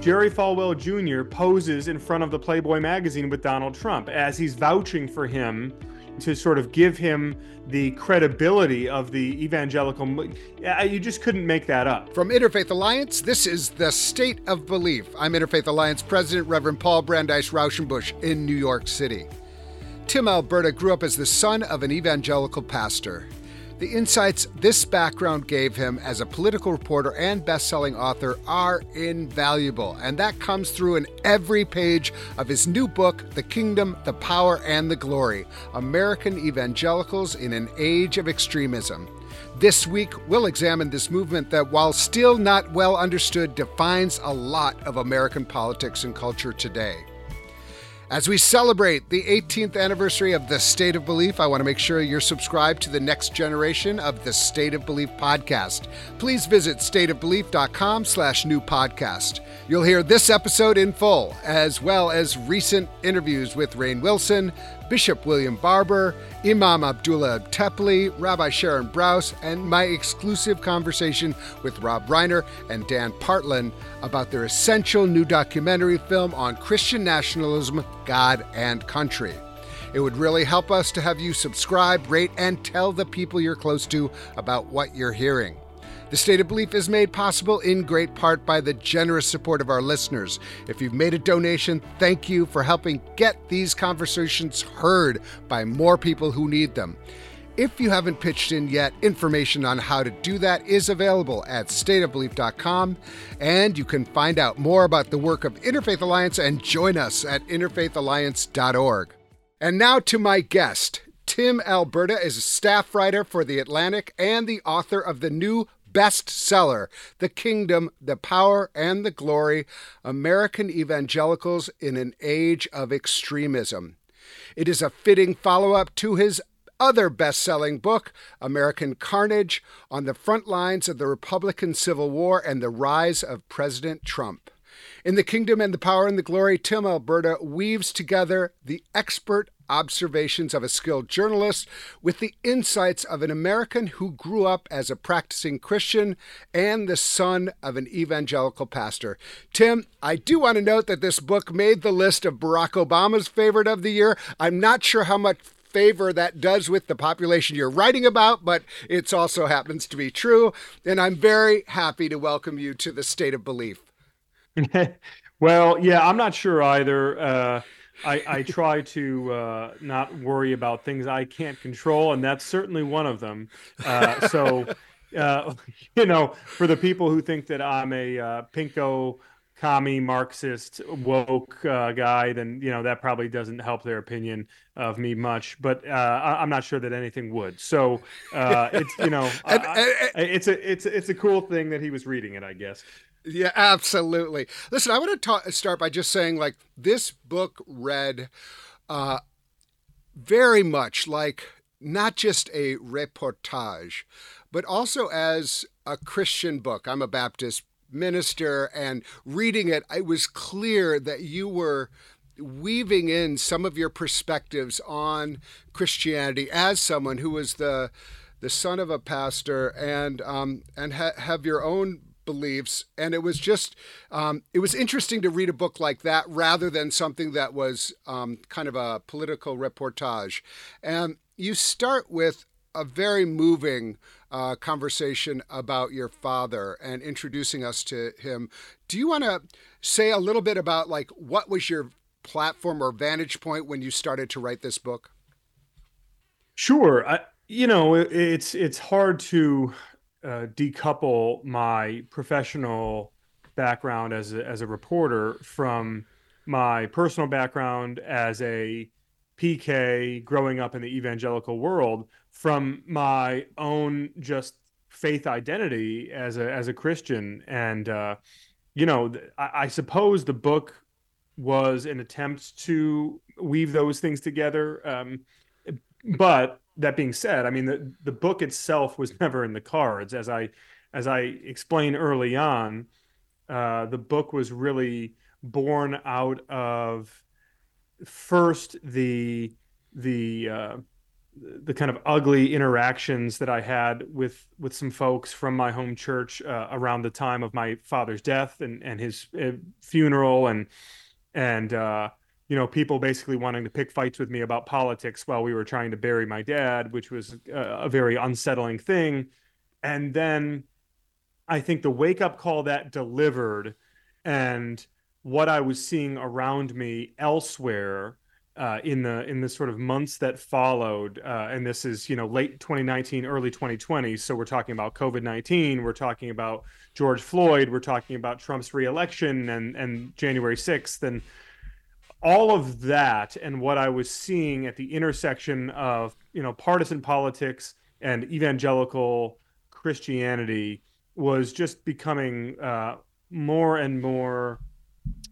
Jerry Falwell Jr. poses in front of the Playboy magazine with Donald Trump as he's vouching for him to sort of give him the credibility of the evangelical. You just couldn't make that up. From Interfaith Alliance, this is The State of Belief. I'm Interfaith Alliance President Reverend Paul Brandeis Raushenbush in New York City. Tim Alberta grew up as the son of an evangelical pastor. The insights this background gave him as a political reporter and best-selling author are invaluable, and that comes through in every page of his new book, The Kingdom, the Power, and the Glory: American Evangelicals in an Age of Extremism. This week, we'll examine this movement that, while still not well understood, defines a lot of American politics and culture today. As we celebrate the 18th anniversary of the State of Belief, I want to make sure you're subscribed to the next generation of the State of Belief podcast. Please visit stateofbelief.com slash new podcast. You'll hear this episode in full, as well as recent interviews with Rainn Wilson, Bishop William Barber, Imam Abdullah Antepli, Rabbi Sharon Brous, and my exclusive conversation with Rob Reiner and Dan Partland about their essential new documentary film on Christian nationalism, God, and country. It would really help us to have you subscribe, rate, and tell the people you're close to about what you're hearing. The State of Belief is made possible in great part by the generous support of our listeners. If you've made a donation, thank you for helping get these conversations heard by more people who need them. If you haven't pitched in yet, information on how to do that is available at stateofbelief.com, and you can find out more about the work of Interfaith Alliance and join us at interfaithalliance.org. And now to my guest. Tim Alberta is a staff writer for The Atlantic and the author of the new bestseller, The Kingdom, the Power, and the Glory American Evangelicals in an Age of Extremism. It is a fitting follow up to his other best selling book, American Carnage, on the front lines of the Republican Civil War and the rise of President Trump. In The Kingdom and the Power and the Glory, Tim Alberta weaves together the expert observations of a skilled journalist with the insights of an American who grew up as a practicing Christian and the son of an evangelical pastor. Tim, I do want to note that this book made the list of Barack Obama's favorite of the year. I'm not sure how much favor that does with the population you're writing about, but it also happens to be true. And I'm very happy to welcome you to the state of belief. well, yeah, I'm not sure either. Uh, I, I try to uh, not worry about things I can't control, and that's certainly one of them. Uh, so, uh, you know, for the people who think that I'm a uh, pinko commie Marxist woke uh, guy, then you know that probably doesn't help their opinion of me much. But uh, I, am not sure that anything would. So uh, it's you know, and, and, it's a it's it's a cool thing that he was reading it, I guess. Yeah, absolutely. Listen, I want to ta- start by just saying, like, this book read uh, very much like not just a reportage, but also as a Christian book. I'm a Baptist minister, and reading it, it was clear that you were weaving in some of your perspectives on Christianity as someone who was the the son of a pastor and um, and ha- have your own beliefs and it was just um, it was interesting to read a book like that rather than something that was um, kind of a political reportage. And you start with a very moving uh, conversation about your father and introducing us to him. Do you want to say a little bit about like what was your platform or vantage point when you started to write this book? Sure. I, you know it's it's hard to uh, decouple my professional background as a, as a reporter from my personal background as a PK growing up in the evangelical world from my own just faith identity as a as a Christian. And uh, you know I, I suppose the book was an attempt to weave those things together um, but that being said, I mean the the book itself was never in the cards. As I as I explained early on, uh, the book was really born out of first the the uh, the kind of ugly interactions that I had with with some folks from my home church uh, around the time of my father's death and and his uh, funeral and and uh, you know people basically wanting to pick fights with me about politics while we were trying to bury my dad, which was a, a very unsettling thing. And then I think the wake up call that delivered and what I was seeing around me elsewhere uh, in the in the sort of months that followed, uh, and this is you know late 2019, early 2020. So we're talking about COVID 19. We're talking about George Floyd. We're talking about Trump's reelection and and January 6th and all of that and what I was seeing at the intersection of you know partisan politics and evangelical Christianity was just becoming uh, more and more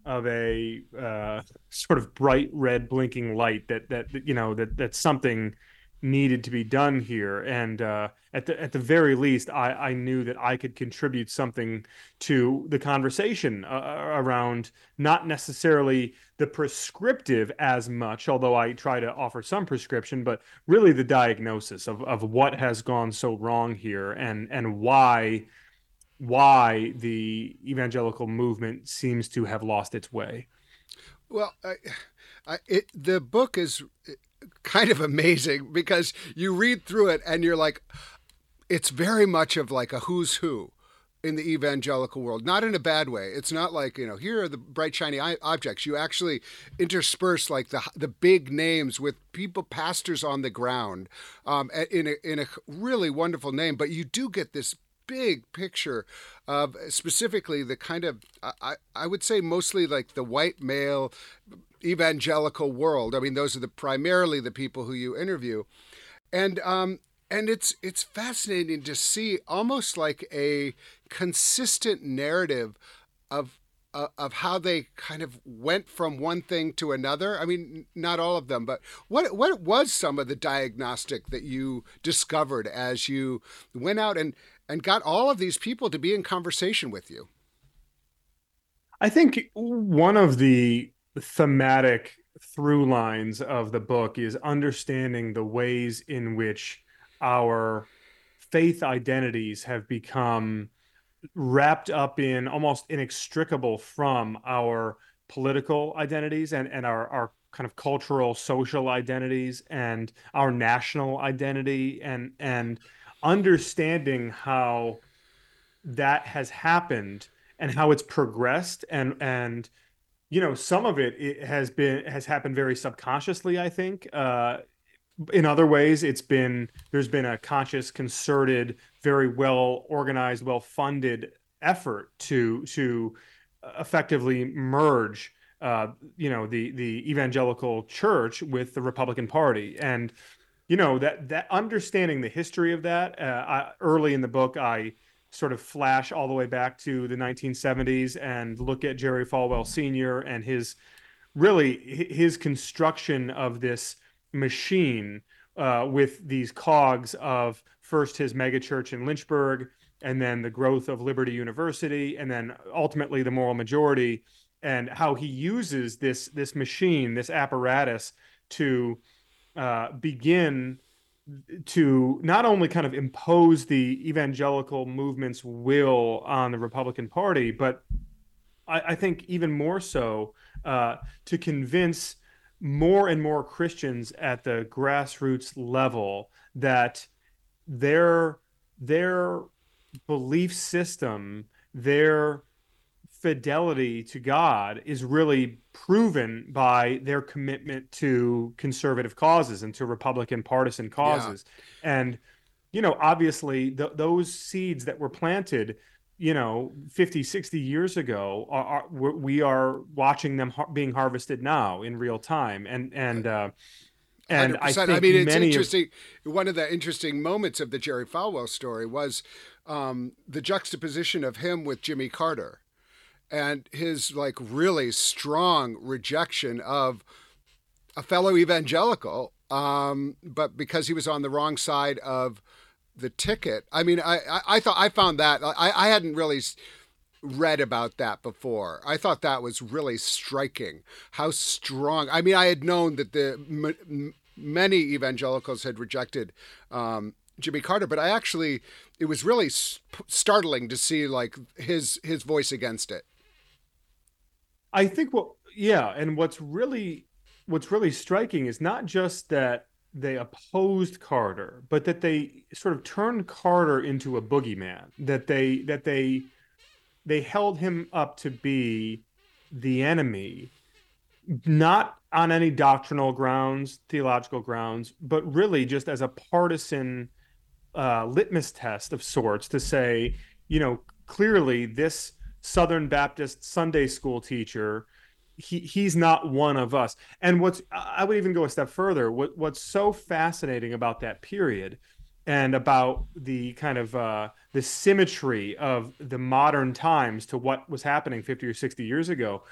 of a uh, sort of bright red blinking light that that you know that that something needed to be done here. And uh, at the at the very least I, I knew that I could contribute something to the conversation uh, around not necessarily the prescriptive as much although I try to offer some prescription but really the diagnosis of, of what has gone so wrong here and and why why the evangelical movement seems to have lost its way. Well, I, I, it, the book is kind of amazing because you read through it and you're like, it's very much of like a who's who in the evangelical world, not in a bad way. It's not like you know here are the bright shiny objects. You actually intersperse like the the big names with people, pastors on the ground, um, in a in a really wonderful name. But you do get this big picture of specifically the kind of I, I would say mostly like the white male evangelical world. I mean, those are the primarily the people who you interview, and um, and it's it's fascinating to see almost like a consistent narrative of uh, of how they kind of went from one thing to another. I mean, not all of them, but what what was some of the diagnostic that you discovered as you went out and and got all of these people to be in conversation with you? I think one of the thematic through lines of the book is understanding the ways in which our faith identities have become wrapped up in almost inextricable from our political identities and, and our, our kind of cultural social identities and our national identity and and understanding how that has happened and how it's progressed and and you know some of it, it has been has happened very subconsciously i think uh in other ways it's been there's been a conscious concerted very well organized well funded effort to to effectively merge uh, you know the the evangelical church with the republican party. And you know that that understanding the history of that uh, I, early in the book i sort of flash all the way back to the 1970s and look at jerry falwell senior and his really his construction of this machine uh, with these cogs of first his megachurch in lynchburg and then the growth of liberty university and then ultimately the moral majority and how he uses this this machine this apparatus to uh, begin to not only kind of impose the evangelical movement's will on the Republican Party, but I, I think even more so uh, to convince more and more Christians at the grassroots level that their their belief system, their fidelity to God is really proven by their commitment to conservative causes and to Republican partisan causes. Yeah. And, you know, obviously th- those seeds that were planted, you know, 50, 60 years ago, are, are we are watching them ha- being harvested now in real time. And, and, uh, and I, I, mean, it's interesting. Of... one of the interesting moments of the Jerry Falwell story was um, the juxtaposition of him with Jimmy Carter and his like really strong rejection of a fellow evangelical um, but because he was on the wrong side of the ticket i mean i i, I thought i found that i i hadn't really read about that before i thought that was really striking how strong i mean i had known that the many evangelicals had rejected um, Jimmy Carter, but I actually it was really startling to see like his his voice against it. I think what yeah, and what's really what's really striking is not just that they opposed Carter, but that they sort of turned Carter into a boogeyman. That they that they they held him up to be the enemy, not on any doctrinal grounds, theological grounds, but really just as a partisan uh, litmus test of sorts to say, you know, clearly this Southern Baptist Sunday school teacher he he's not one of us. And what's I would even go a step further. What what's so fascinating about that period and about the kind of uh, the symmetry of the modern times to what was happening 50 or 60 years ago.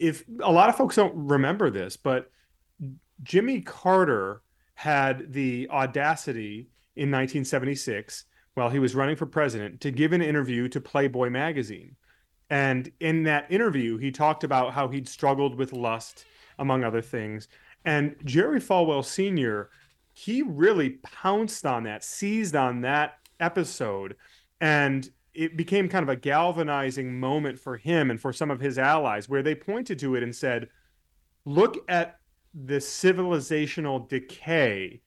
If a lot of folks don't remember this, but Jimmy Carter had the audacity in 1976 while he was running for president to give an interview to Playboy magazine and in that interview, he talked about how he'd struggled with lust, among other things. And Jerry Falwell Sr., he really pounced on that, seized on that episode. And it became kind of a galvanizing moment for him and for some of his allies, where they pointed to it and said, look at the civilizational decay,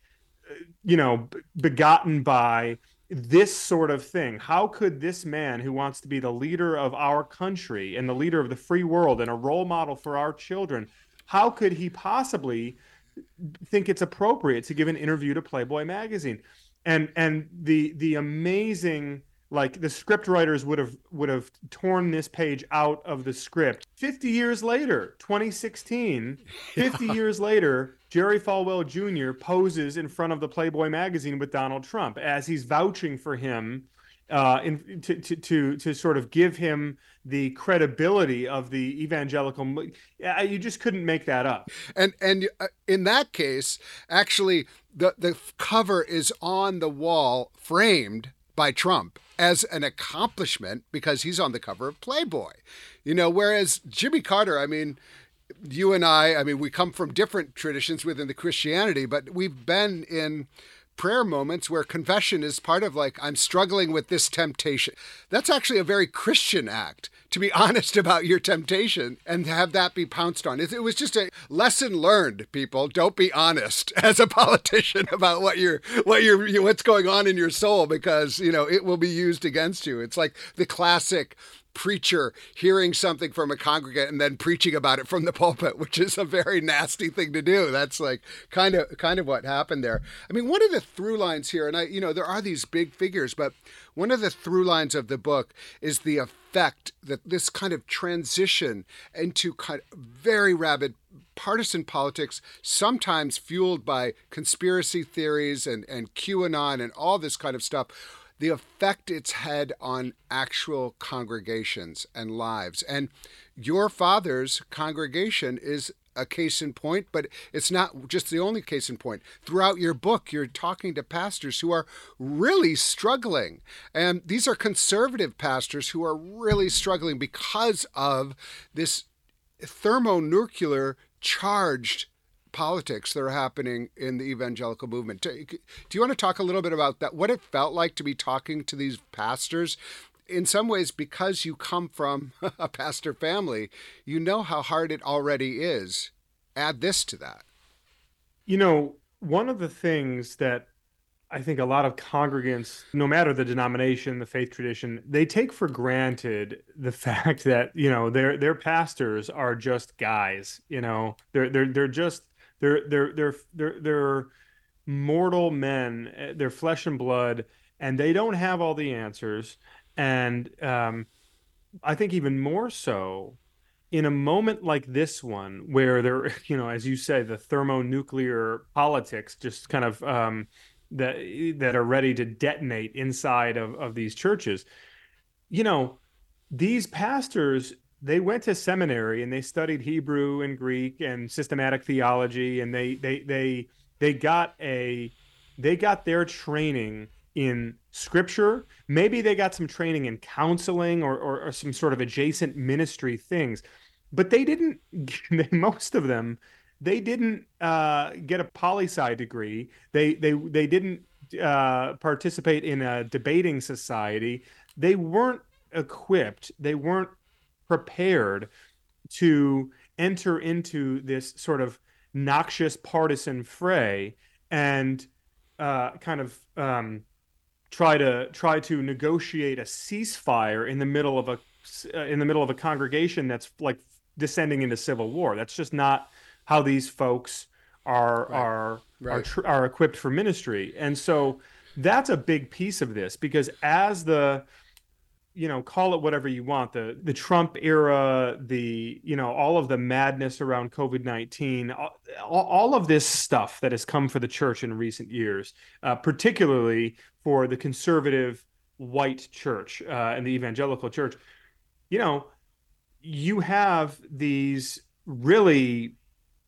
uh, you know, begotten by this sort of thing. How could this man who wants to be the leader of our country and the leader of the free world and a role model for our children, how could he possibly think it's appropriate to give an interview to Playboy magazine? And and the the amazing like the script writers would have would have torn this page out of the script 50 years later 2016 50 yeah. years later jerry falwell jr poses in front of the playboy magazine with donald trump as he's vouching for him uh, in, to, to, to, to sort of give him the credibility of the evangelical you just couldn't make that up and and uh, in that case actually the the cover is on the wall framed by Trump as an accomplishment because he's on the cover of Playboy. You know, whereas Jimmy Carter, I mean, you and I, I mean, we come from different traditions within the Christianity, but we've been in prayer moments where confession is part of like i'm struggling with this temptation that's actually a very christian act to be honest about your temptation and have that be pounced on it, was just a lesson learned people don't be honest as a politician about what you're what you're what's going on in your soul because you know it will be used against you it's like the classic preacher hearing something from a congregant and then preaching about it from the pulpit, which is a very nasty thing to do. That's like kind of kind of what happened there. I mean, one of the through lines here, and I, you know, there are these big figures, but one of the through lines of the book is the effect that this kind of transition into kind of very rabid partisan politics, sometimes fueled by conspiracy theories and, and QAnon and all this kind of stuff, the effect it's had on actual congregations and lives. And your father's congregation is a case in point, but it's not just the only case in point. Throughout your book, you're talking to pastors who are really struggling. And these are conservative pastors who are really struggling because of this thermonuclear charged politics that are happening in the evangelical movement. Do you want to talk a little bit about that? What it felt like to be talking to these pastors? In some ways, because you come from a pastor family, you know how hard it already is. Add this to that. You know, one of the things that I think a lot of congregants, no matter the denomination, the faith tradition, they take for granted the fact that you know their their pastors are just guys. You know, they're they're they're just they're they're they're they're they're mortal men. Eh, they're flesh and blood, and they don't have all the answers. And um, I think even more so in a moment like this one, where there, you know, as you say, the thermonuclear politics just kind of um, that that are ready to detonate inside of of these churches. You know, these pastors they went to seminary and they studied Hebrew and Greek and systematic theology and they they they they got a they got their training in scripture maybe they got some training in counseling or, or, or some sort of adjacent ministry things but they didn't they, most of them they didn't uh, get a poli sci degree. They they they didn't uh, participate in a debating society. They weren't equipped. They weren't prepared to enter into this sort of noxious partisan fray and uh, kind of um, try to try to negotiate a ceasefire in the middle of a uh, in the middle of a congregation that's like descending into civil war. That's just not how these folks are right. are right. are tr- are equipped for ministry. And so that's a big piece of this because as the you know call it whatever you want the the trump era the you know all of the madness around covid-19 all, all of this stuff that has come for the church in recent years uh, particularly for the conservative white church uh, and the evangelical church you know you have these really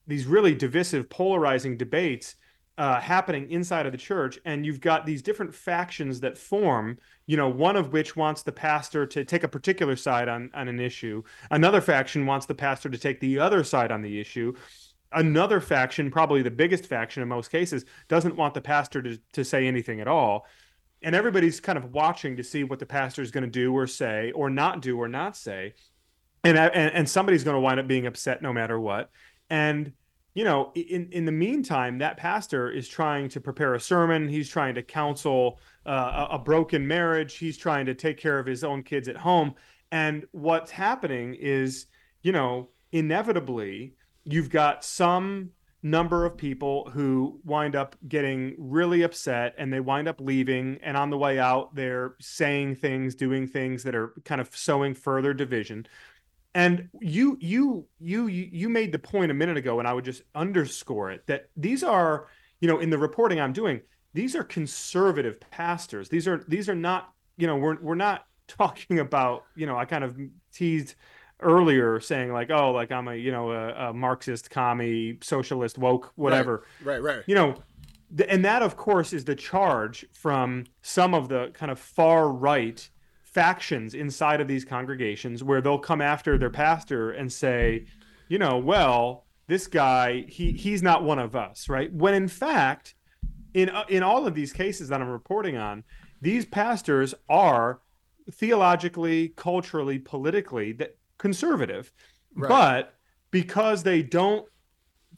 these really divisive polarizing debates uh, happening inside of the church, and you've got these different factions that form. You know, one of which wants the pastor to take a particular side on on an issue. Another faction wants the pastor to take the other side on the issue. Another faction, probably the biggest faction in most cases, doesn't want the pastor to, to say anything at all. And everybody's kind of watching to see what the pastor is going to do or say or not do or not say. And, and, and somebody's going to wind up being upset no matter what. And you know, in in the meantime, that pastor is trying to prepare a sermon. He's trying to counsel uh, a, a broken marriage. He's trying to take care of his own kids at home. And what's happening is, you know, inevitably, you've got some number of people who wind up getting really upset and they wind up leaving and on the way out they're saying things doing things that are kind of sowing further division and you you you you made the point a minute ago, and I would just underscore it that these are, you know, in the reporting I'm doing, these are conservative pastors. These are these are not, you know, we're we're not talking about, you know, I kind of teased earlier saying like, oh, like I'm a, you know, a, a Marxist, commie, socialist, woke, whatever. Right, right, right. You know, and that of course is the charge from some of the kind of far right factions inside of these congregations where they'll come after their pastor and say, you know, well, this guy he he's not one of us, right? When in fact, in in all of these cases that I'm reporting on, these pastors are theologically, culturally, politically that conservative, right. but because they don't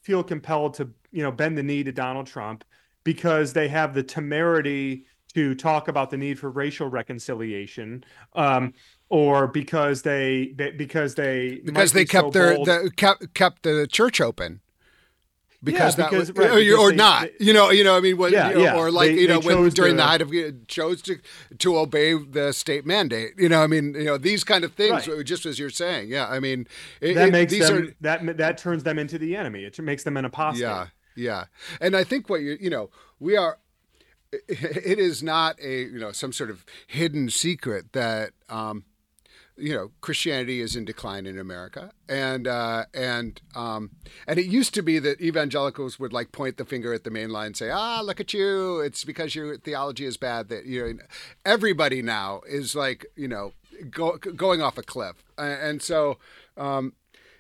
feel compelled to you know bend the knee to Donald Trump because they have the temerity to talk about the need for racial reconciliation um, or because they, they because they because they kept so their the, kept kept the church open. Because yeah, because, that right, or, because or they, not they, you know you know I mean what, yeah, you know, yeah. or like you know when during to, the height of chose to to obey the state mandate you know I mean you know these kind of things right. just as you're saying yeah I mean it, that it, makes them are, that that turns them into the enemy. It makes them an apostate. Yeah yeah. And I think what you you know we are it is not a you know some sort of hidden secret that um, you know Christianity is in decline in America, and uh, and um, and it used to be that evangelicals would like point the finger at the main line and say, ah, look at you, it's because your theology is bad. That you know everybody now is like you know go, going off a cliff, and so um,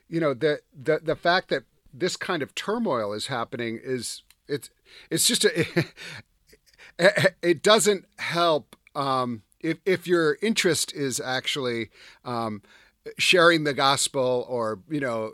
you know the the the fact that this kind of turmoil is happening is it's it's just a it doesn't help um, if if your interest is actually um, sharing the gospel or you know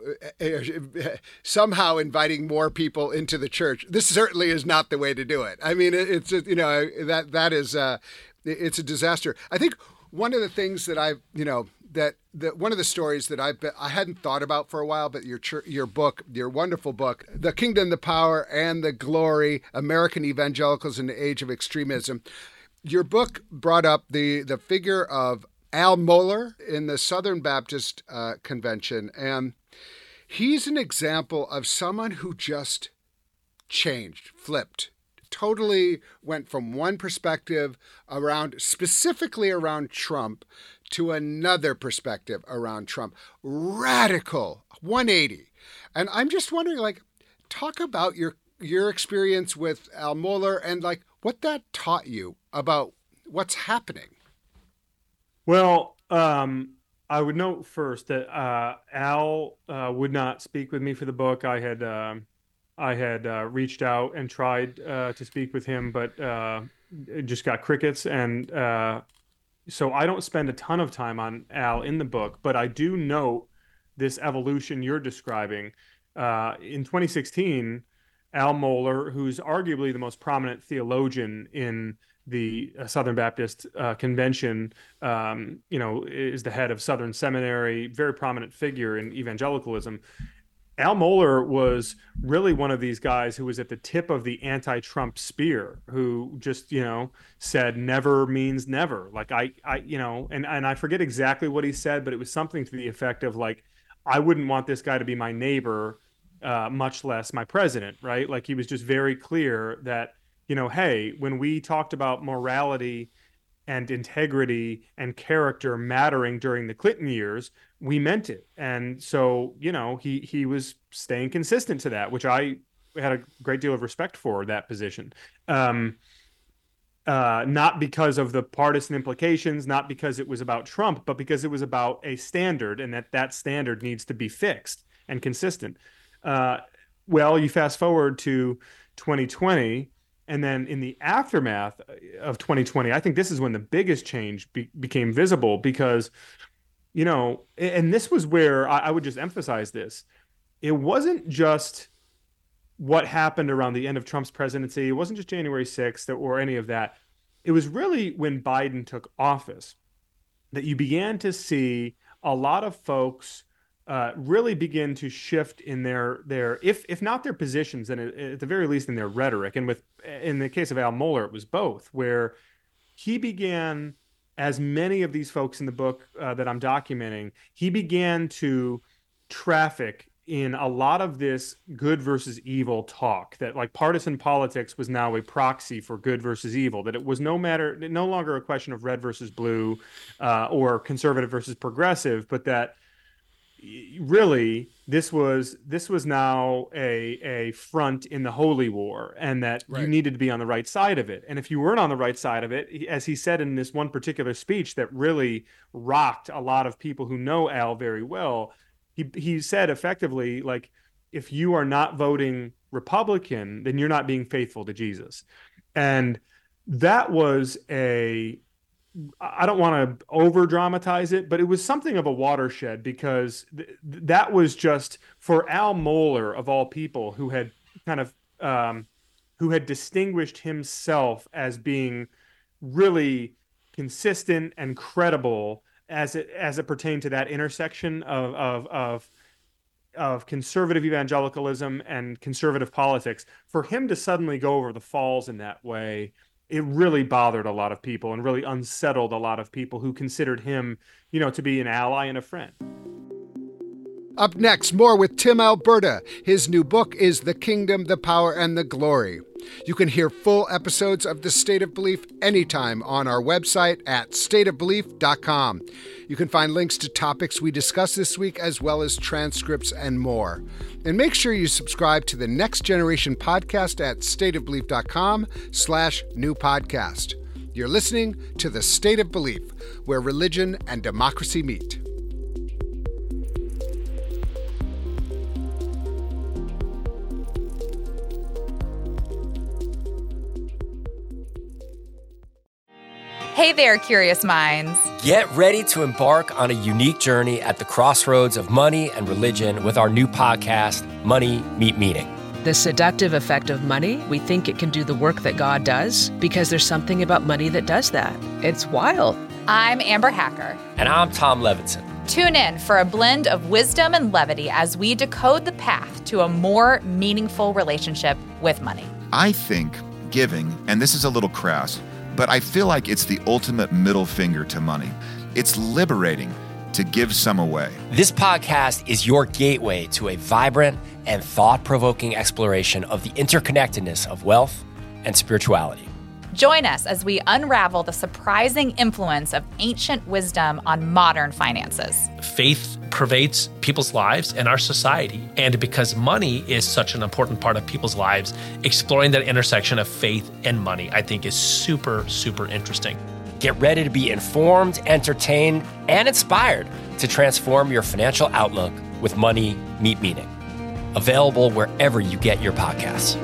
somehow inviting more people into the church this certainly is not the way to do it. I mean it's you know that that is uh, it's a disaster. I think one of the things that i you know that that one of the stories that I've been, I hadn't thought about for a while, but your your book, your wonderful book, "The Kingdom, the Power, and the Glory: American Evangelicals in the Age of Extremism." Your book brought up the the figure of Al Mohler in the Southern Baptist uh, Convention, and he's an example of someone who just changed, flipped, totally went from one perspective around specifically around Trump to another perspective around Trump. Radical 180. And I'm just wondering, like, talk about your your experience with Al Mohler and like what that taught you about what's happening. Well, um, I would note first that uh, Al uh, would not speak with me for the book. I had um, I had uh, reached out and tried uh, to speak with him, but uh, just got crickets. And uh, so I don't spend a ton of time on Al in the book, but I do note this evolution you're describing. in 2016, Al Mohler, who's arguably the most prominent theologian in the uh, Southern Baptist uh, Convention, um, you know, is the head of Southern Seminary, very prominent figure in evangelicalism. Al Mohler was really one of these guys who was at the tip of the anti-Trump spear, who just you know said never means never. Like I, I, you know, and and I forget exactly what he said, but it was something to the effect of like, I wouldn't want this guy to be my neighbor, uh, much less my president, right? Like he was just very clear that you know, hey, when we talked about morality and integrity and character mattering during the Clinton years, we meant it. And so, you know, he he was staying consistent to that, which I had a great deal of respect for that position. Um, uh, not because of the partisan implications, not because it was about Trump, but because it was about a standard, and that that standard needs to be fixed and consistent. Uh, well, you fast forward to 2020, and then in the aftermath uh, of 2020, I think this is when the biggest change be- became visible because, you know, and this was where I, I would just emphasize this. It wasn't just what happened around the end of Trump's presidency. It wasn't just January 6th or any of that. It was really when Biden took office that you began to see a lot of folks uh, really begin to shift in their their if if not their positions, then at the very least in their rhetoric. And with in the case of Al Mohler, it was both, where he began, as many of these folks in the book uh, that I'm documenting, he began to traffic in a lot of this good versus evil talk that like partisan politics was now a proxy for good versus evil that it was no matter no longer a question of red versus blue uh, or conservative versus progressive but that really this was this was now a a front in the holy war and that right. you needed to be on the right side of it and if you weren't on the right side of it as he said in this one particular speech that really rocked a lot of people who know al very well he he said effectively like if you are not voting republican then you're not being faithful to jesus and that was a I don't want to over dramatize it, but it was something of a watershed because th- that was just for Al Mohler of all people who had kind of um, who had distinguished himself as being really consistent and credible as it as it pertained to that intersection of of of of conservative evangelicalism and conservative politics for him to suddenly go over the falls in that way it really bothered a lot of people and really unsettled a lot of people who considered him, you know, to be an ally and a friend. Up next, more with Tim Alberta. His new book is The Kingdom, the Power, and the Glory. You can hear full episodes of The State of Belief anytime on our website at stateofbelief.com. You can find links to topics we discuss this week as well as transcripts and more. And make sure you subscribe to the Next Generation podcast at stateofbelief.com slash new podcast. You're listening to The State of Belief, where religion and democracy meet. Hey there, curious minds. Get ready to embark on a unique journey at the crossroads of money and religion with our new podcast, Money Meet Meaning. The seductive effect of money, we think it can do the work that God does because there's something about money that does that. It's wild. I'm Amber Hacker. And I'm Tom Levinson. Tune in for a blend of wisdom and levity as we decode the path to a more meaningful relationship with money. I think giving, and this is a little crass, but I feel like it's the ultimate middle finger to money. It's liberating to give some away. This podcast is your gateway to a vibrant and thought provoking exploration of the interconnectedness of wealth and spirituality. Join us as we unravel the surprising influence of ancient wisdom on modern finances. Faith pervades people's lives and our society. And because money is such an important part of people's lives, exploring that intersection of faith and money, I think, is super, super interesting. Get ready to be informed, entertained, and inspired to transform your financial outlook with Money Meet Meaning. Available wherever you get your podcasts.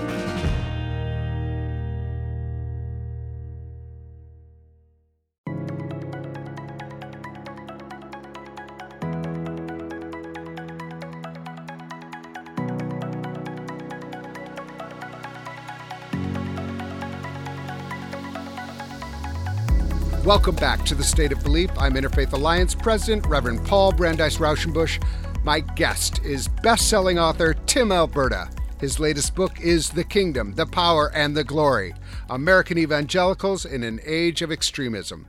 Welcome back to the State of Belief. I'm Interfaith Alliance President Reverend Paul Brandeis Raushenbush. My guest is best-selling author Tim Alberta. His latest book is The Kingdom, the Power, and the Glory American Evangelicals in an Age of Extremism.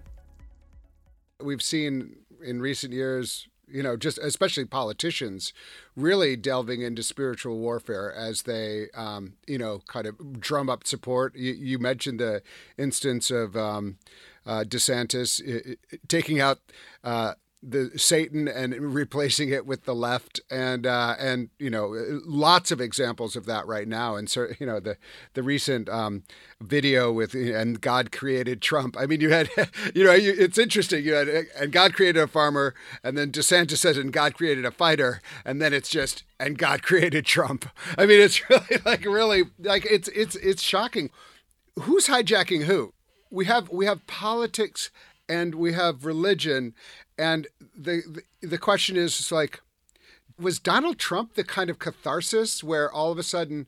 We've seen in recent years, you know, just especially politicians really delving into spiritual warfare as they, um, you know, kind of drum up support. You, you mentioned the instance of um, uh, DeSantis uh, taking out uh, the Satan and replacing it with the left, and uh, and you know lots of examples of that right now. And so you know the the recent um, video with and God created Trump. I mean, you had you know you, it's interesting. You had and God created a farmer, and then DeSantis says and God created a fighter, and then it's just and God created Trump. I mean, it's really like really like it's it's it's shocking. Who's hijacking who? We have we have politics and we have religion, and the the, the question is like, was Donald Trump the kind of catharsis where all of a sudden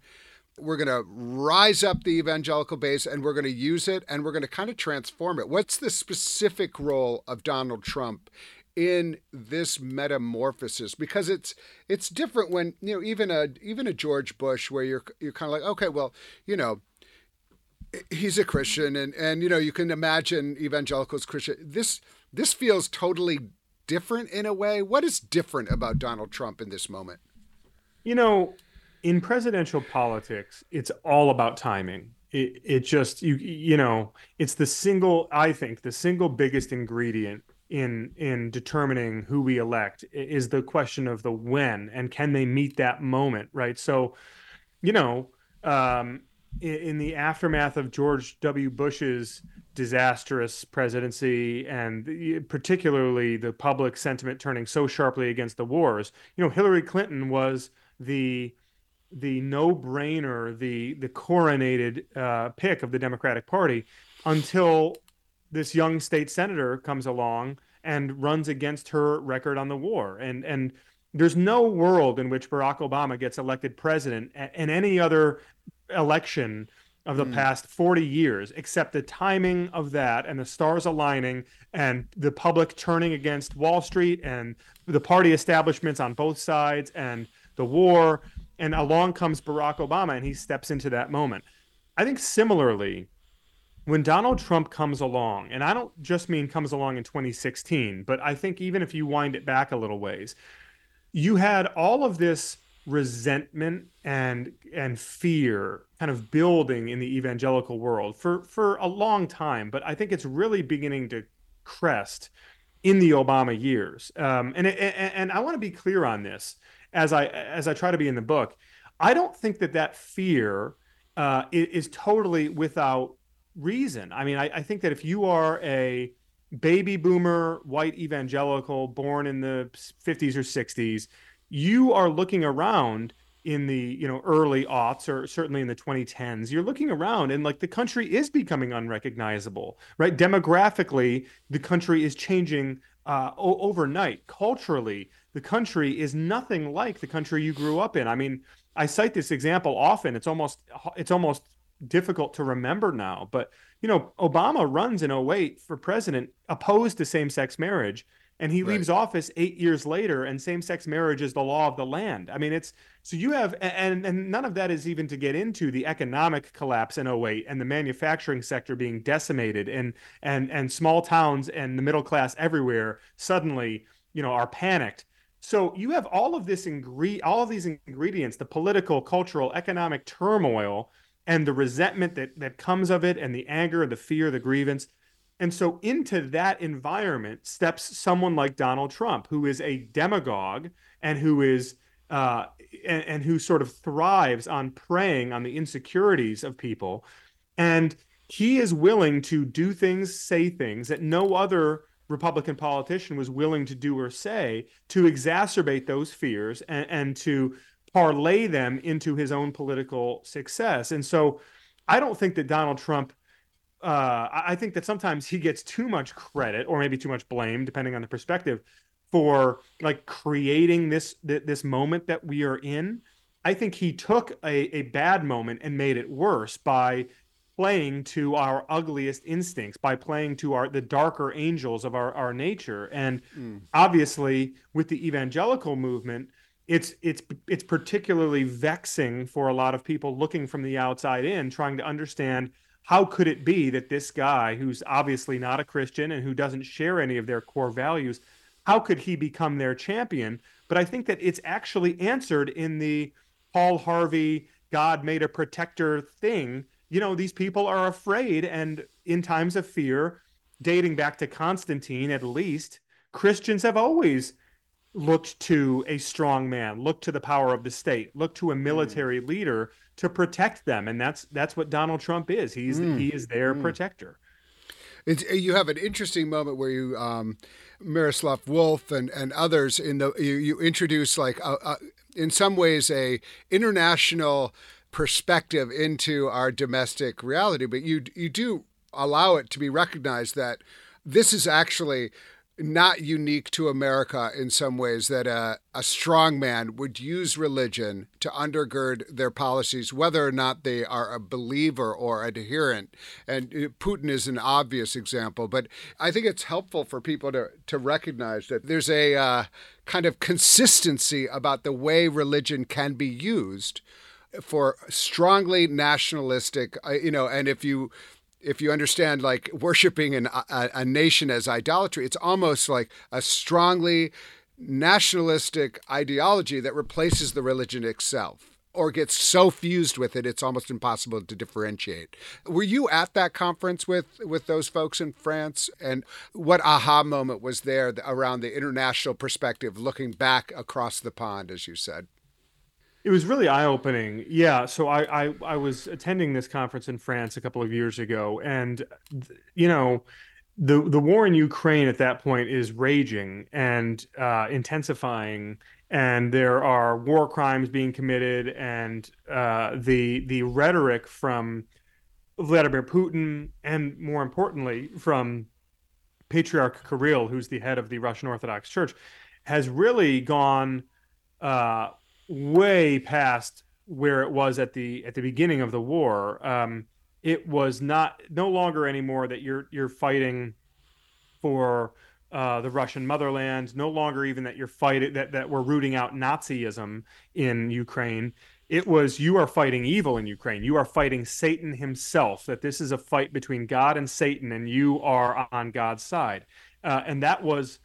we're going to rise up the evangelical base and we're going to use it and we're going to kind of transform it. What's the specific role of Donald Trump in this metamorphosis? Because it's it's different when you know even a even a George Bush where you're you're kind of like okay, well you know he's a Christian, and and you know you can imagine evangelicals Christian. This this feels totally different in a way. What is different about Donald Trump in this moment? You know, in presidential politics, it's all about timing. It, it just you you know it's the single I think the single biggest ingredient in in determining who we elect is the question of the when and can they meet that moment right so you know um in the aftermath of George W. Bush's disastrous presidency and particularly the public sentiment turning so sharply against the wars, you know, Hillary Clinton was the the no-brainer, the the coronated uh, pick of the Democratic Party until this young state senator comes along and runs against her record on the war. And and there's no world in which Barack Obama gets elected president and any other election of the mm. past 40 years, except the timing of that and the stars aligning and the public turning against Wall Street and the party establishments on both sides and the war. And along comes Barack Obama and he steps into that moment. I think similarly, when Donald Trump comes along, and I don't just mean comes along in 2016, but I think even if you wind it back a little ways, you had all of this resentment and and fear kind of building in the evangelical world for for a long time but i think it's really beginning to crest in the obama years. Um, and, and and i want to be clear on this as i as i try to be in the book. I don't think that that fear uh, is, is, totally without reason. I mean I, I think that if you are a baby boomer white evangelical born in the 50s or 60s you are looking around in the you know early aughts or certainly in the 2010s you're looking around and like the country is becoming unrecognizable right? Demographically the country is changing uh, o- overnight. Culturally the country is nothing like the country you grew up in. I mean i cite this example often. It's almost it's almost difficult to remember now but you know obama runs in 08 for president opposed to same-sex marriage and he right. leaves office eight years later and same-sex marriage is the law of the land i mean it's so you have and and none of that is even to get into the economic collapse in 08 and the manufacturing sector being decimated and and and small towns and the middle class everywhere suddenly you know are panicked so you have all of this ingre- all of these ingredients the political cultural economic turmoil and the resentment that that comes of it and the anger the fear the grievance and so into that environment steps someone like Donald Trump, who is a demagogue and who is uh, and, and who sort of thrives on preying on the insecurities of people. And he is willing to do things, say things that no other Republican politician was willing to do or say to exacerbate those fears and, and to parlay them into his own political success. And so I don't think that Donald Trump uh, I think that sometimes he gets too much credit or maybe too much blame, depending on the perspective, for like creating this this moment that we are in. I think he took a, a bad moment and made it worse by playing to our ugliest instincts by playing to our the darker angels of our, our nature and mm. obviously with the evangelical movement it's it's it's particularly vexing for a lot of people looking from the outside in trying to understand how could it be that this guy who's obviously not a christian and who doesn't share any of their core values how could he become their champion but i think that it's actually answered in the paul harvey god made a protector thing you know, these people are afraid. And in times of fear, dating back to Constantine at least, Christians have always looked to a strong man, looked to the power of the state, looked to a mm. military mm. leader to protect them. And that's that's what Donald Trump is. He's mm. he is their mm. protector. It's, you have an interesting moment where you um, Miroslav Volf and, and others in the you, you introduce like a, a, in some ways a international perspective into our domestic reality, but you you do allow it to be recognized that this is actually not unique to America in some ways that a, a strong man would use religion to undergird their policies, whether or not they are a believer or adherent. And uh, Putin is an obvious example, but I think it's helpful for people to, to recognize that there's a uh, kind of consistency about the way religion can be used for strongly nationalistic, uh, you know, and if you if you understand like worshiping an, a, a nation as idolatry, it's almost like a strongly nationalistic ideology that replaces the religion itself or gets so fused with it it's almost impossible to differentiate. Were you at that conference with with those folks in France and what aha moment was there around the international perspective looking back across the pond as you said? It was really eye opening. Yeah. So I, I, I was attending this conference in France a couple of years ago, and you know, the the war in Ukraine at that point is raging and uh, intensifying, and there are war crimes being committed, and uh, the the rhetoric from Vladimir Putin, and more importantly from Patriarch Kirill, who's the head of the Russian Orthodox Church, has really gone. Uh, way past where it was at the at the beginning of the war. Um, it was not no longer anymore that you're you're fighting for uh, the Russian motherland. No longer even that you're fighting that that we're rooting out Nazism in Ukraine. It was you are fighting evil in Ukraine. You are fighting Satan himself. That this is a fight between God and Satan, and you are on God's side. Uh, and that was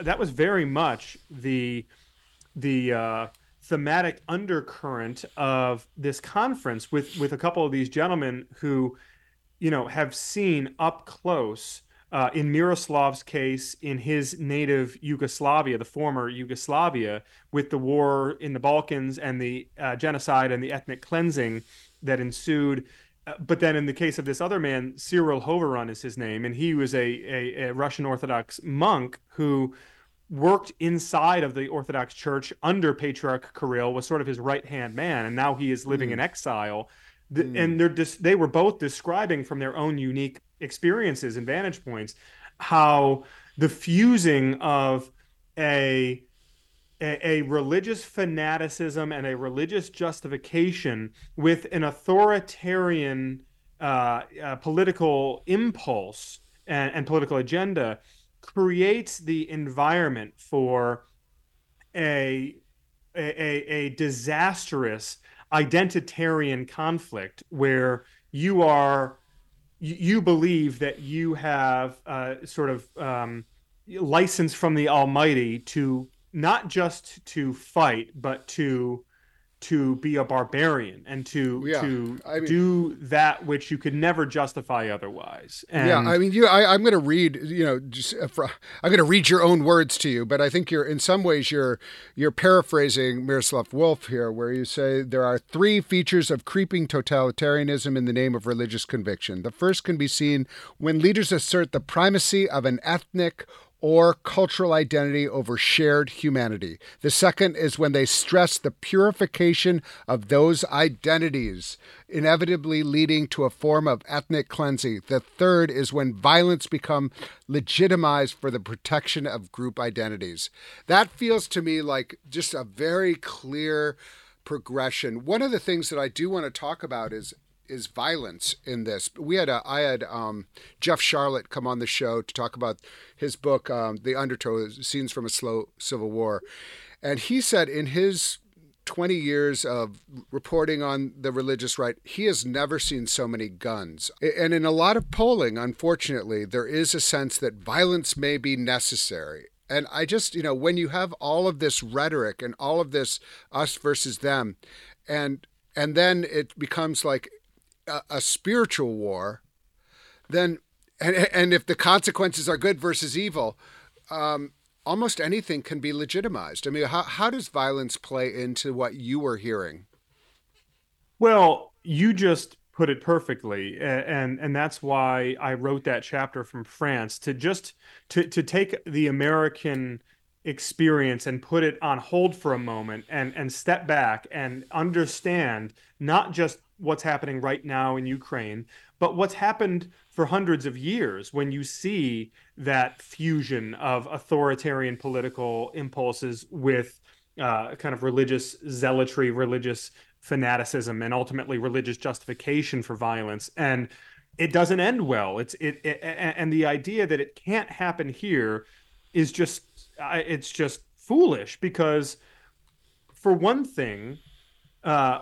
that was very much the the uh, thematic undercurrent of this conference with with a couple of these gentlemen who you know have seen up close uh, in Miroslav's case in his native Yugoslavia, the former Yugoslavia, with the war in the Balkans and the uh, genocide and the ethnic cleansing that ensued. Uh, but then in the case of this other man, Cyril Hovorun is his name, and he was a, a, a Russian Orthodox monk who worked inside of the Orthodox Church under Patriarch Kirill, was sort of his right hand man, and now he is living mm. in exile. The, mm. And they're just they were both describing from their own unique experiences and vantage points how the fusing of a a, a religious fanaticism and a religious justification with an authoritarian uh, uh, political impulse and, and political agenda creates the environment for a a, a disastrous identitarian conflict where you are you believe that you have uh, sort of um, license from the Almighty to not just to fight, but to to be a barbarian and to Yeah, to I mean- do that which you could never justify otherwise. And yeah, I mean, you. I, I'm going to read. You know, just uh, I'm going to read your own words to you, but I think you're in some ways you're you're paraphrasing Miroslav Volf here, where you say there are three features of creeping totalitarianism in the name of religious conviction. The first can be seen when leaders assert the primacy of an ethnic or cultural identity over shared humanity. The second is when they stress the purification of those identities, inevitably leading to a form of ethnic cleansing. The third is when violence become legitimized for the protection of group identities. That feels to me like just a very clear progression. One of the things that I do want to talk about is is violence in this. We had a, I had um, Jeff Sharlet come on the show to talk about his book, um, The Undertow: Scenes from a Slow Civil War, and he said in his 20 years of reporting on the religious right, he has never seen so many guns. And in a lot of polling, unfortunately, there is a sense that violence may be necessary. And I just, you know, when you have all of this rhetoric and all of this us versus them, and and then it becomes like a, a spiritual war, then and and if the consequences are good versus evil, um, almost anything can be legitimized. I mean, how how does violence play into what you were hearing? Well, you just put it perfectly, and and that's why I wrote that chapter from France to just to to take the American experience and put it on hold for a moment and and step back and understand not just what's happening right now in Ukraine, but what's happened for hundreds of years when you see that fusion of authoritarian political impulses with uh, kind of religious zealotry, religious fanaticism, and ultimately religious justification for violence. And it doesn't end well. It's it, it and the idea that it can't happen here is just I- it's just foolish because for one thing, uh,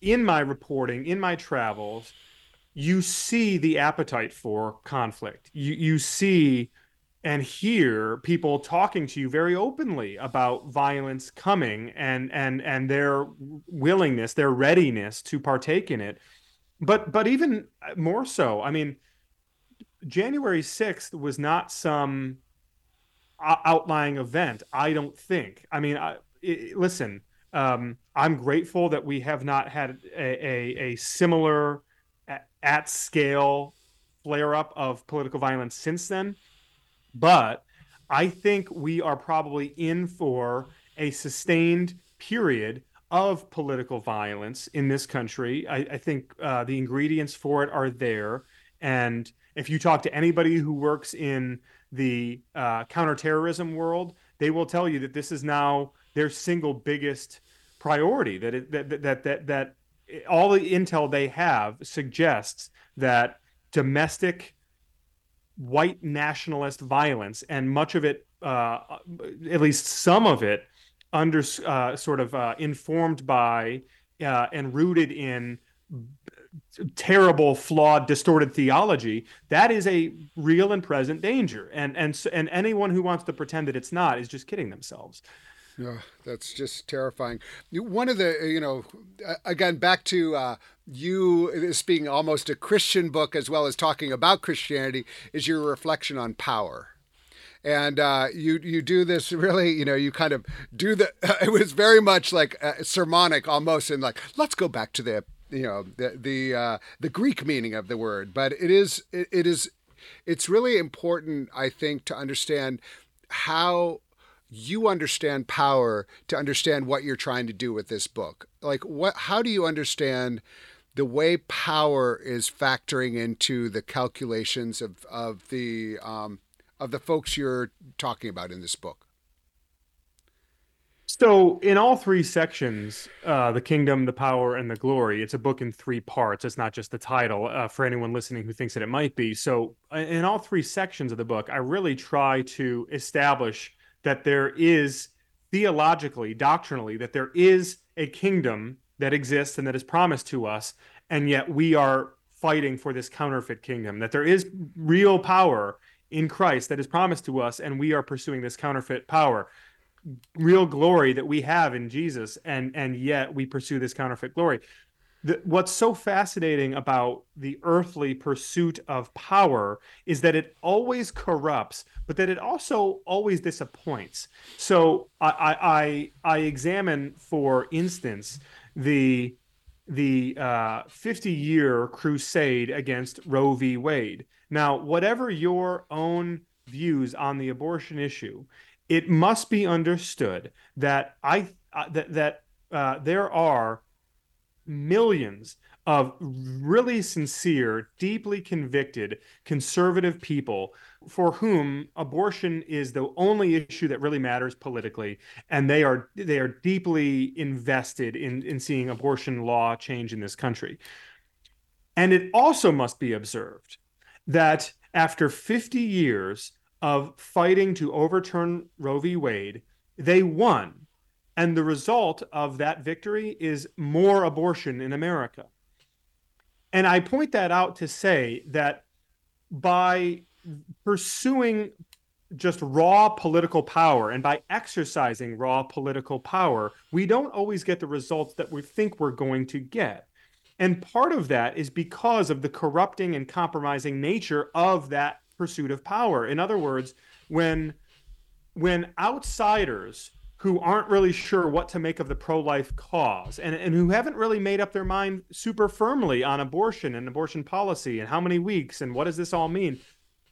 in my reporting, in my travels, you see the appetite for conflict. You you see and hear people talking to you very openly about violence coming and and and their willingness, their readiness to partake in it. But but even more so, I mean, January 6th was not some outlying event, I don't think. I mean, I, i listen, um, I'm grateful that we have not had a, a, a similar at scale flare up of political violence since then. But I think we are probably in for a sustained period of political violence in this country. I, I think uh, the ingredients for it are there. And if you talk to anybody who works in the uh, counterterrorism world, they will tell you that this is now their single biggest priority. That it, that, that that that all the intel they have suggests that domestic white nationalist violence and much of it, uh, at least some of it, under uh, sort of uh, informed by uh, and rooted in terrible, flawed, distorted theology, that is a real and present danger. And and and anyone who wants to pretend that it's not is just kidding themselves. Yeah, that's just terrifying. One of the, you know, again, back to uh, you, being almost a Christian book as well as talking about Christianity, is your reflection on power. And uh, you you do this really, you know, you kind of do the. It was very much like uh, sermonic almost, and like let's go back to the you know the the uh, the Greek meaning of the word, but it is it, it is it's really important, I think, to understand how you understand power to understand what you're trying to do with this book. Like what how do you understand the way power is factoring into the calculations of of the um, of the folks you're talking about in this book? So, in all three sections, uh, the kingdom, the power, and the glory, it's a book in three parts. It's not just the title uh, for anyone listening who thinks that it might be. So, uh, in all three sections of the book, I really try to establish that there is theologically, doctrinally, that there is a kingdom that exists and that is promised to us, and yet we are fighting for this counterfeit kingdom, that there is real power in Christ that is promised to us, and we are pursuing this counterfeit power real glory that we have in Jesus, and and yet we pursue this counterfeit glory. The, what's so fascinating about the earthly pursuit of power is that it always corrupts, but that it also always disappoints. So I I, I examine, for instance, the the uh, 50 year crusade against Roe v. Wade. Now, whatever your own views on the abortion issue, it must be understood that I uh, that that uh, there are millions of really sincere, deeply convicted conservative people for whom abortion is the only issue that really matters politically and they are they are deeply invested in in seeing abortion law change in this country. And it also must be observed that after 50 years of fighting to overturn Roe v. Wade, they won. And the result of that victory is more abortion in America. And I point that out to say that by pursuing just raw political power and by exercising raw political power, we don't always get the results that we think we're going to get. And part of that is because of the corrupting and compromising nature of that pursuit of power. In other words, when when outsiders who aren't really sure what to make of the pro-life cause and, and who haven't really made up their mind super firmly on abortion and abortion policy and how many weeks and what does this all mean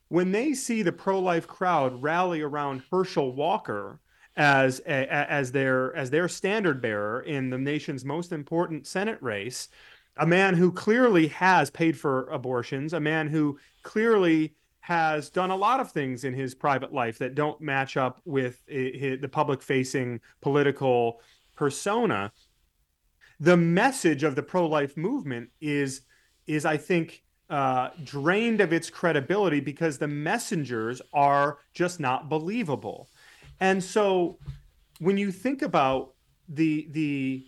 when they see the pro-life crowd rally around herschel walker as a, as their as their standard bearer in the nation's most important senate race a man who clearly has paid for abortions a man who clearly has done a lot of things in his private life that don't match up with the public facing political persona. The message of the pro-life movement is is i think uh, drained of its credibility because the messengers are just not believable. And so when you think about the the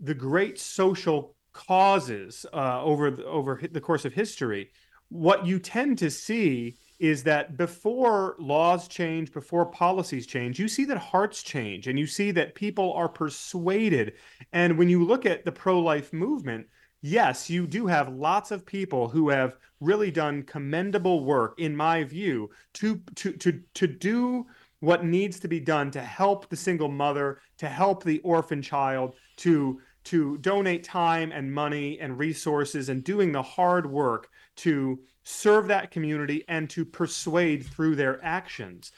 the great social causes uh, over the, over the course of history what you tend to see is that before laws change, before policies change, you see that hearts change and you see that people are persuaded. And when you look at the pro life movement, yes, you do have lots of people who have really done commendable work, in my view, to, to, to, to do what needs to be done to help the single mother, to help the orphan child, to to donate time and money and resources and doing the hard work to serve that community and to persuade through their actions.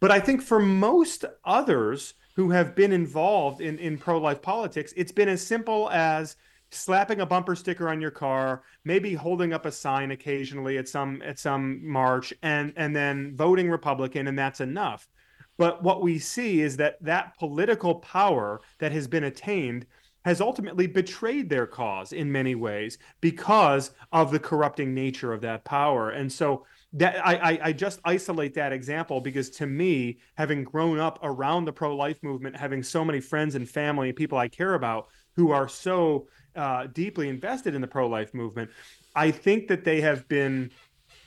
But I think for most others who have been involved in, in pro life politics, it's been as simple as slapping a bumper sticker on your car, maybe holding up a sign occasionally at some at some march, and and then voting Republican, and that's enough. But what we see is that that political power that has been attained has ultimately betrayed their cause in many ways because of the corrupting nature of that power. And so that I, I just isolate that example because to me, having grown up around the pro-life movement, having so many friends and family and people I care about who are so uh, deeply invested in the pro-life movement, I think that they have been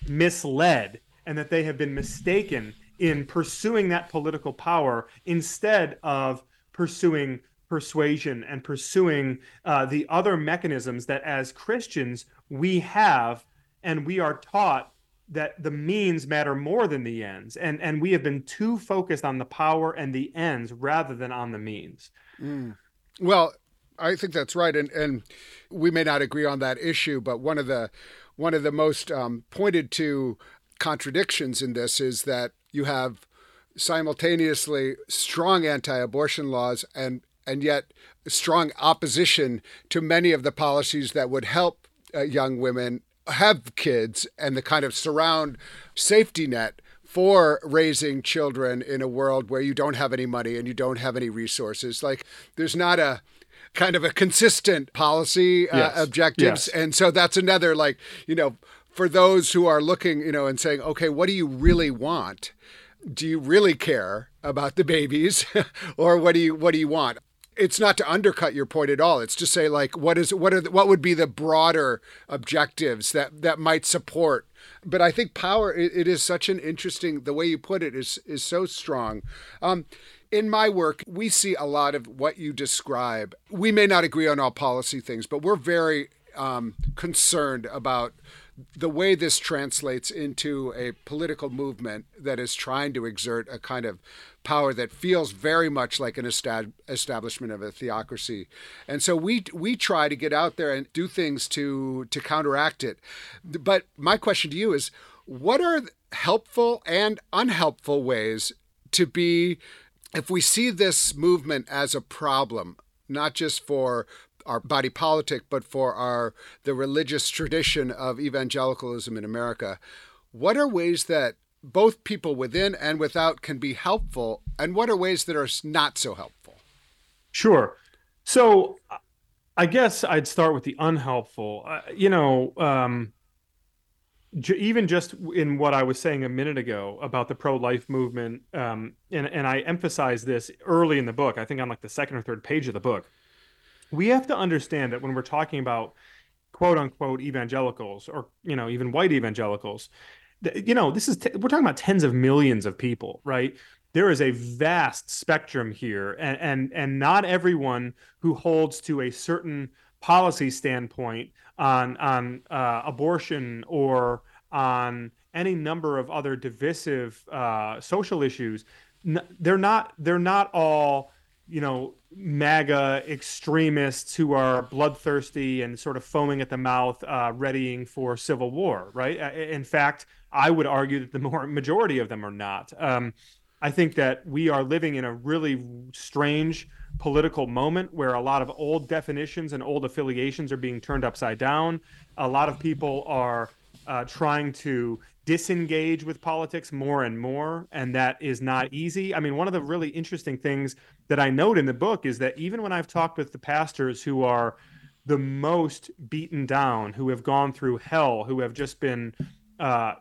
misled and that they have been mistaken in pursuing that political power instead of pursuing persuasion and pursuing uh, the other mechanisms that as Christians we have and we are taught that the means matter more than the ends and and we have been too focused on the power and the ends rather than on the means mm. well i think that's right and and we may not agree on that issue but one of the one of the most um, pointed to contradictions in this is that you have simultaneously strong anti-abortion laws and and yet strong opposition to many of the policies that would help uh, young women have kids and the kind of surround safety net for raising children in a world where you don't have any money and you don't have any resources. Like there's not a kind of a consistent policy uh, yes. objectives. Yes. And so that's another like, you know, for those who are looking, you know, and saying, okay, what do you really want? Do you really care about the babies or what do you what do you want? It's not to undercut your point at all. It's to say like what is what are the, what would be the broader objectives that that might support. But I think power it, it is such an interesting the way you put it is is so strong. Um, in my work, we see a lot of what you describe. We may not agree on all policy things, but we're very um, concerned about the way this translates into a political movement that is trying to exert a kind of power that feels very much like an estab- establishment of a theocracy. And so we we try to get out there and do things to to counteract it. But my question to you is what are helpful and unhelpful ways to be if we see this movement as a problem, not just for our body politic, but for our the religious tradition of evangelicalism in America, what are ways that both people within and without can be helpful, and what are ways that are not so helpful? Sure. So, I guess I'd start with the unhelpful. Uh, you know, um, j- even just in what I was saying a minute ago about the pro-life movement, um, and and I emphasize this early in the book. I think on like the second or third page of the book. We have to understand that when we're talking about quote unquote evangelicals, or you know, even white evangelicals, you know, this is t- we're talking about tens of millions of people, right? There is a vast spectrum here, and and and not everyone who holds to a certain policy standpoint on on uh, abortion or on any number of other divisive uh, social issues. they're not they're not all you know MAGA extremists who are bloodthirsty and sort of foaming at the mouth, uh, readying for civil war. Right. In fact, I would argue that the more majority of them are not. Um, I think that we are living in a really strange political moment where a lot of old definitions and old affiliations are being turned upside down. A lot of people are uh, trying to disengage with politics more and more, and that is not easy. I mean, one of the really interesting things that I note in the book is that even when I've talked with the pastors who are the most beaten down, who have gone through hell, who have just been uh,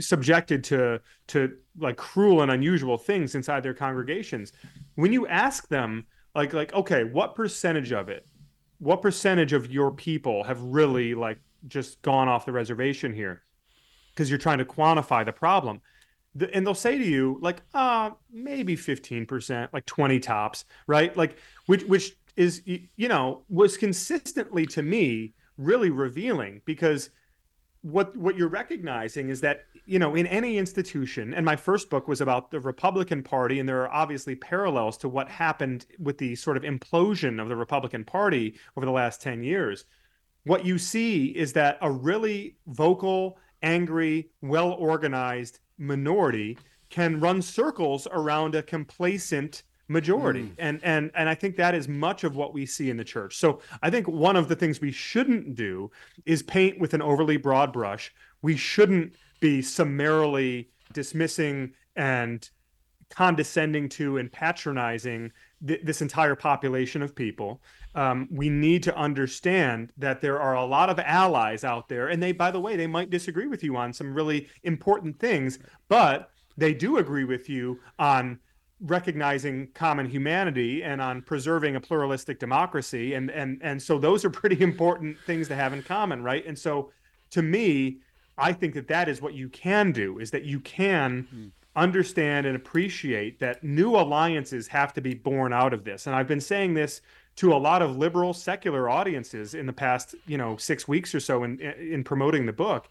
subjected to to like cruel and unusual things inside their congregations when you ask them like like okay what percentage of it what percentage of your people have really like just gone off the reservation here because you're trying to quantify the problem. The, and they'll say to you like uh maybe 15% like 20 tops right? Like which which is you know was consistently to me really revealing because what what you're recognizing is that you know in any institution and my first book was about the Republican Party and there are obviously parallels to what happened with the sort of implosion of the Republican Party over the last 10 years. What you see is that a really vocal angry well organized minority can run circles around a complacent majority. Mm. and and and i think that is much of what we see in the church. So i think one of the things we shouldn't do is paint with an overly broad brush. We shouldn't be summarily dismissing and condescending to and patronizing th- this entire population of people um, we need to understand that there are a lot of allies out there and they by the way they might disagree with you on some really important things but they do agree with you on recognizing common humanity and on preserving a pluralistic democracy and and and so those are pretty important things to have in common right and so to me i think that that is what you can do is that you can mm. understand and appreciate that new alliances have to be born out of this and i've been saying this to a lot of liberal secular audiences in the past you know 6 weeks or so in in promoting the book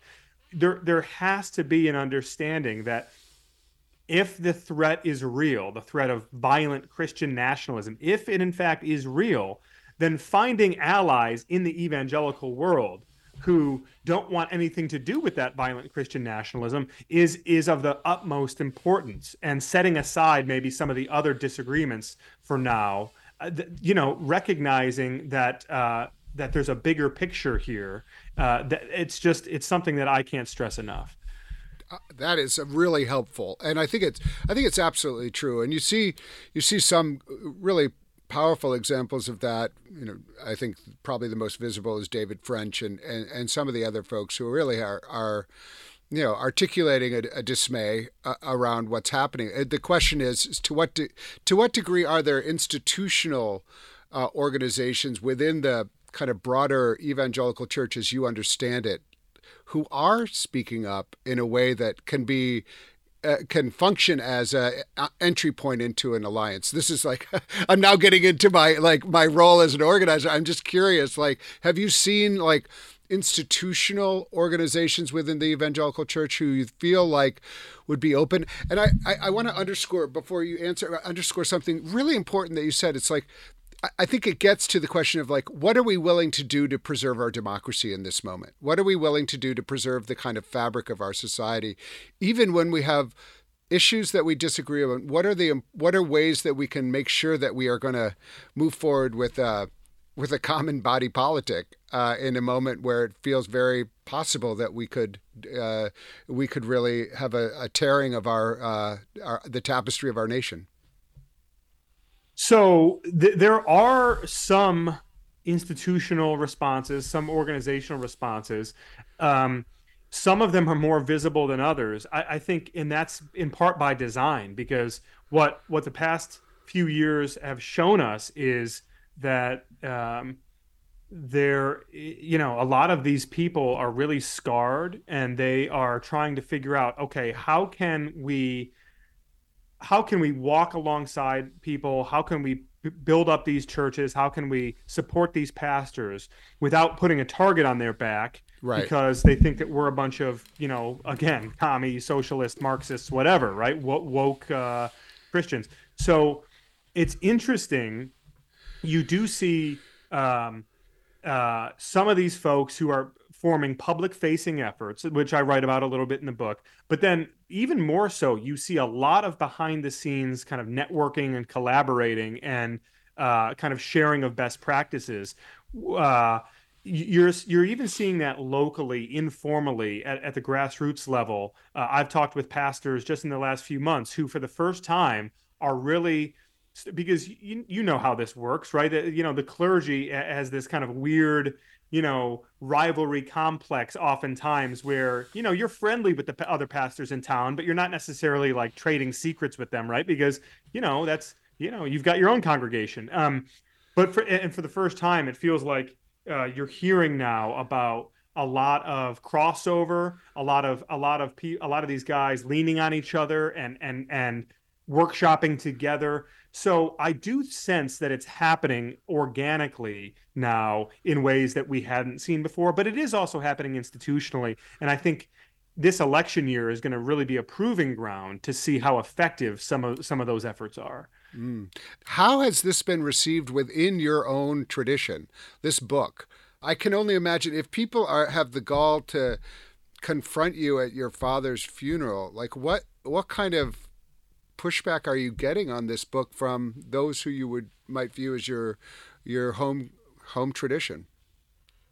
there there has to be an understanding that if the threat is real, the threat of violent Christian nationalism, if it in fact is real, then finding allies in the evangelical world who don't want anything to do with that violent Christian nationalism is is of the utmost importance. And setting aside maybe some of the other disagreements for now, you know, recognizing that uh, that there's a bigger picture here. Uh, that it's just it's something that I can't stress enough. Uh, that is really helpful, and I think it's I think it's absolutely true. And you see you see some really powerful examples of that. You know, I think probably the most visible is David French and and, and some of the other folks who really are are you know articulating a, a dismay uh, around what's happening. Uh, the question is, is to what de- to what degree are there institutional uh, organizations within the kind of broader evangelical church as you understand it who are speaking up in a way that can be uh, can function as a, entry point into an alliance. This is like I'm now getting into my like my role as an organizer. I'm just curious. Like, have you seen like institutional organizations within the evangelical church who you feel like would be open? And I I, I want to underscore before you answer underscore something really important that you said. It's like I think it gets to the question of like, what are we willing to do to preserve our democracy in this moment? What are we willing to do to preserve the kind of fabric of our society, even when we have issues that we disagree on? What are the what are ways that we can make sure that we are going to move forward with uh, with a common body politic uh, in a moment where it feels very possible that we could uh, we could really have a, a tearing of our, uh, our the tapestry of our nation. So th- there are some institutional responses, some organizational responses. Um, some of them are more visible than others. I, I, think, and that's in part by design, because what what the past few years have shown us is that um, there, you know, a lot of these people are really scarred, and they are trying to figure out, okay, how can we how can we walk alongside people? How can we build up these churches? How can we support these pastors without putting a target on their back? Right. Because they think that we're a bunch of, you know, again, commie, socialist, Marxists, whatever, right? What woke uh, Christians. So it's interesting. You do see um, uh, some of these folks who are forming public facing efforts, which I write about a little bit in the book. But then, even more so, you see a lot of behind the scenes kind of networking and collaborating and uh, kind of sharing of best practices. Uh, you're you're even seeing that locally, informally, at, at the grassroots level. Uh, I've talked with pastors just in the last few months who, for the first time, are really because you, you know how this works, right? You know, the clergy has this kind of weird you know rivalry complex oftentimes where you know you're friendly with the other pastors in town but you're not necessarily like trading secrets with them right? Because you know that's you know you've got your own congregation. Um but for and for the first time it feels like uh, you're hearing now about a lot of crossover a lot of a lot of pe- a lot of these guys leaning on each other and and and workshopping together so I do sense that it's happening organically now in ways that we hadn't seen before, but it is also happening institutionally. And I think this election year is going to really be a proving ground to see how effective some of some of those efforts are. Mm. How has this been received within your own tradition? This book, I can only imagine if people are have the gall to confront you at your father's funeral. Like what what kind of pushback are you getting on this book from those who you would might view as your your home home tradition?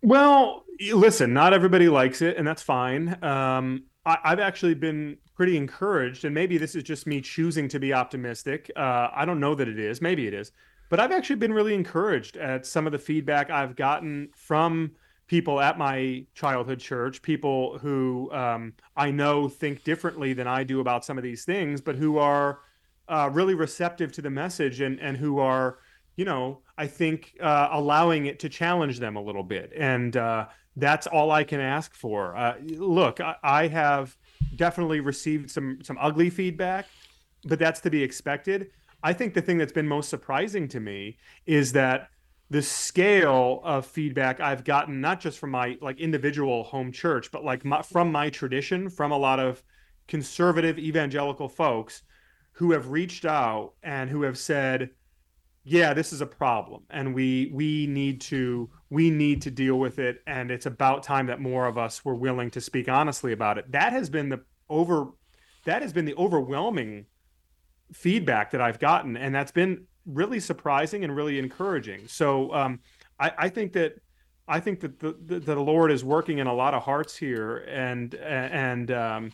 Well, listen, not everybody likes it, and that's fine. Um, I, have actually been pretty encouraged, and maybe this is just me choosing to be optimistic. Uh, I don't know that it is. Maybe it is, but I've actually been really encouraged at some of the feedback I've gotten from people at my childhood church, people who um, I know think differently than I do about some of these things, but who are uh, really receptive to the message and and who are, you know, I think uh, allowing it to challenge them a little bit, and uh, that's all I can ask for. Uh, look, I, I have definitely received some some ugly feedback, but that's to be expected. I think the thing that's been most surprising to me is that the scale of feedback I've gotten, not just from my like individual home church, but like my, from my tradition, from a lot of conservative evangelical folks who have reached out and who have said, "Yeah, this is a problem, and we we need to we need to deal with it, and it's about time that more of us were willing to speak honestly about it." That has been the over that has been the overwhelming feedback that I've gotten, and that's been really surprising and really encouraging. So um, I, I, think that I think that the, the, the Lord is working in a lot of hearts here, and and um,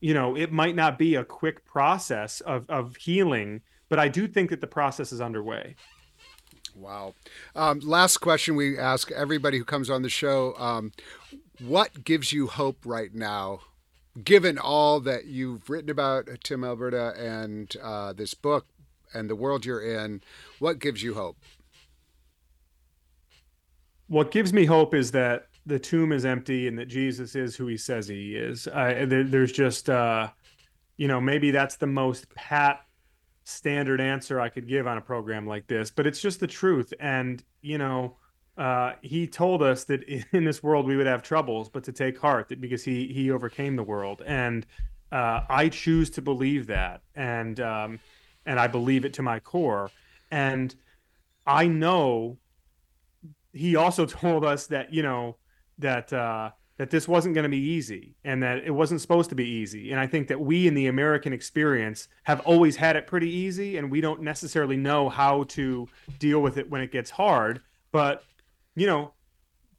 you know it might not be a quick process of of healing, but I do think that the process is underway. Wow. Um, last question we ask everybody who comes on the show: um, What gives you hope right now? Given all that you've written about Tim Alberta and uh, this book, and the world you're in, what gives you hope? What gives me hope is that the tomb is empty and that Jesus is who he says he is. there, there's just, uh, you know, maybe that's the most pat standard answer I could give on a program like this, but it's just the truth. And, you know, uh, he told us that in this world we would have troubles, but to take heart that because he he overcame the world. And uh, I choose to believe that, and um, and I believe it to my core. And I know he also told us that you know that uh, that this wasn't going to be easy and that it wasn't supposed to be easy. And I think that we in the American experience have always had it pretty easy, and we don't necessarily know how to deal with it when it gets hard. But you know,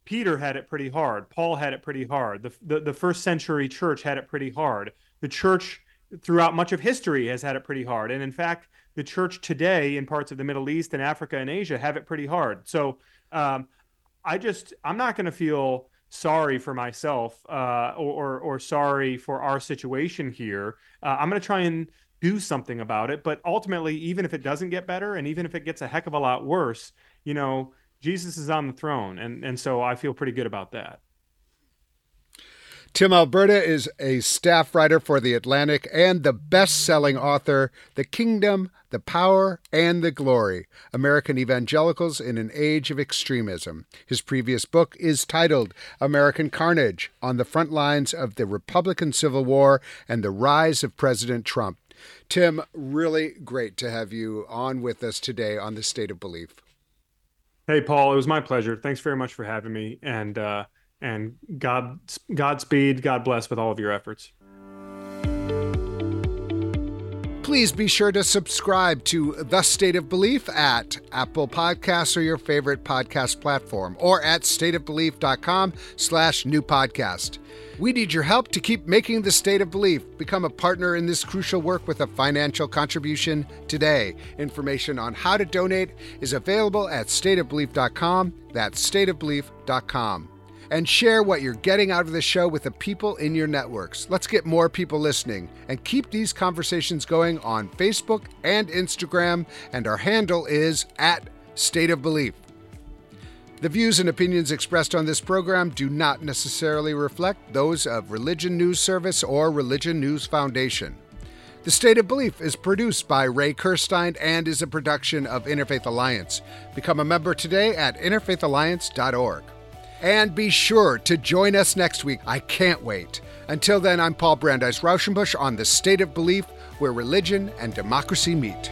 Peter had it pretty hard. Paul had it pretty hard. The, the, the first century church had it pretty hard. The church throughout much of history has had it pretty hard. And in fact, the church today in parts of the Middle East and Africa and Asia have it pretty hard. So um, I just, I'm not going to feel sorry for myself uh, or, or, or, sorry for our situation here. Uh, I'm going to try and do something about it. But ultimately, even if it doesn't get better and even if it gets a heck of a lot worse, you know, Jesus is on the throne. And, and so I feel pretty good about that. Tim Alberta is a staff writer for The Atlantic and the best selling author, The Kingdom, the Power, and the Glory American Evangelicals in an Age of Extremism. His previous book is titled American Carnage On the Front Lines of the Republican Civil War and the Rise of President Trump. Tim, really great to have you on with us today on the State of Belief. Hey, Paul, it was my pleasure. Thanks very much for having me. And, uh, and God Godspeed, God bless with all of your efforts. Please be sure to subscribe to The State of Belief at Apple Podcasts or your favorite podcast platform or at stateofbelief.com slash new podcast. We need your help to keep making The State of Belief. Become a partner in this crucial work with a financial contribution today. Information on how to donate is available at stateofbelief.com. That's stateofbelief.com and share what you're getting out of the show with the people in your networks. Let's get more people listening and keep these conversations going on Facebook and Instagram, and our handle is at State of Belief. The views and opinions expressed on this program do not necessarily reflect those of Religion News Service or Religion News Foundation. The State of Belief is produced by Ray Kirstein and is a production of Interfaith Alliance. Become a member today at interfaithalliance.org. And be sure to join us next week. I can't wait. Until then, I'm Paul Brandeis Raushenbush on The State of Belief, where religion and democracy meet.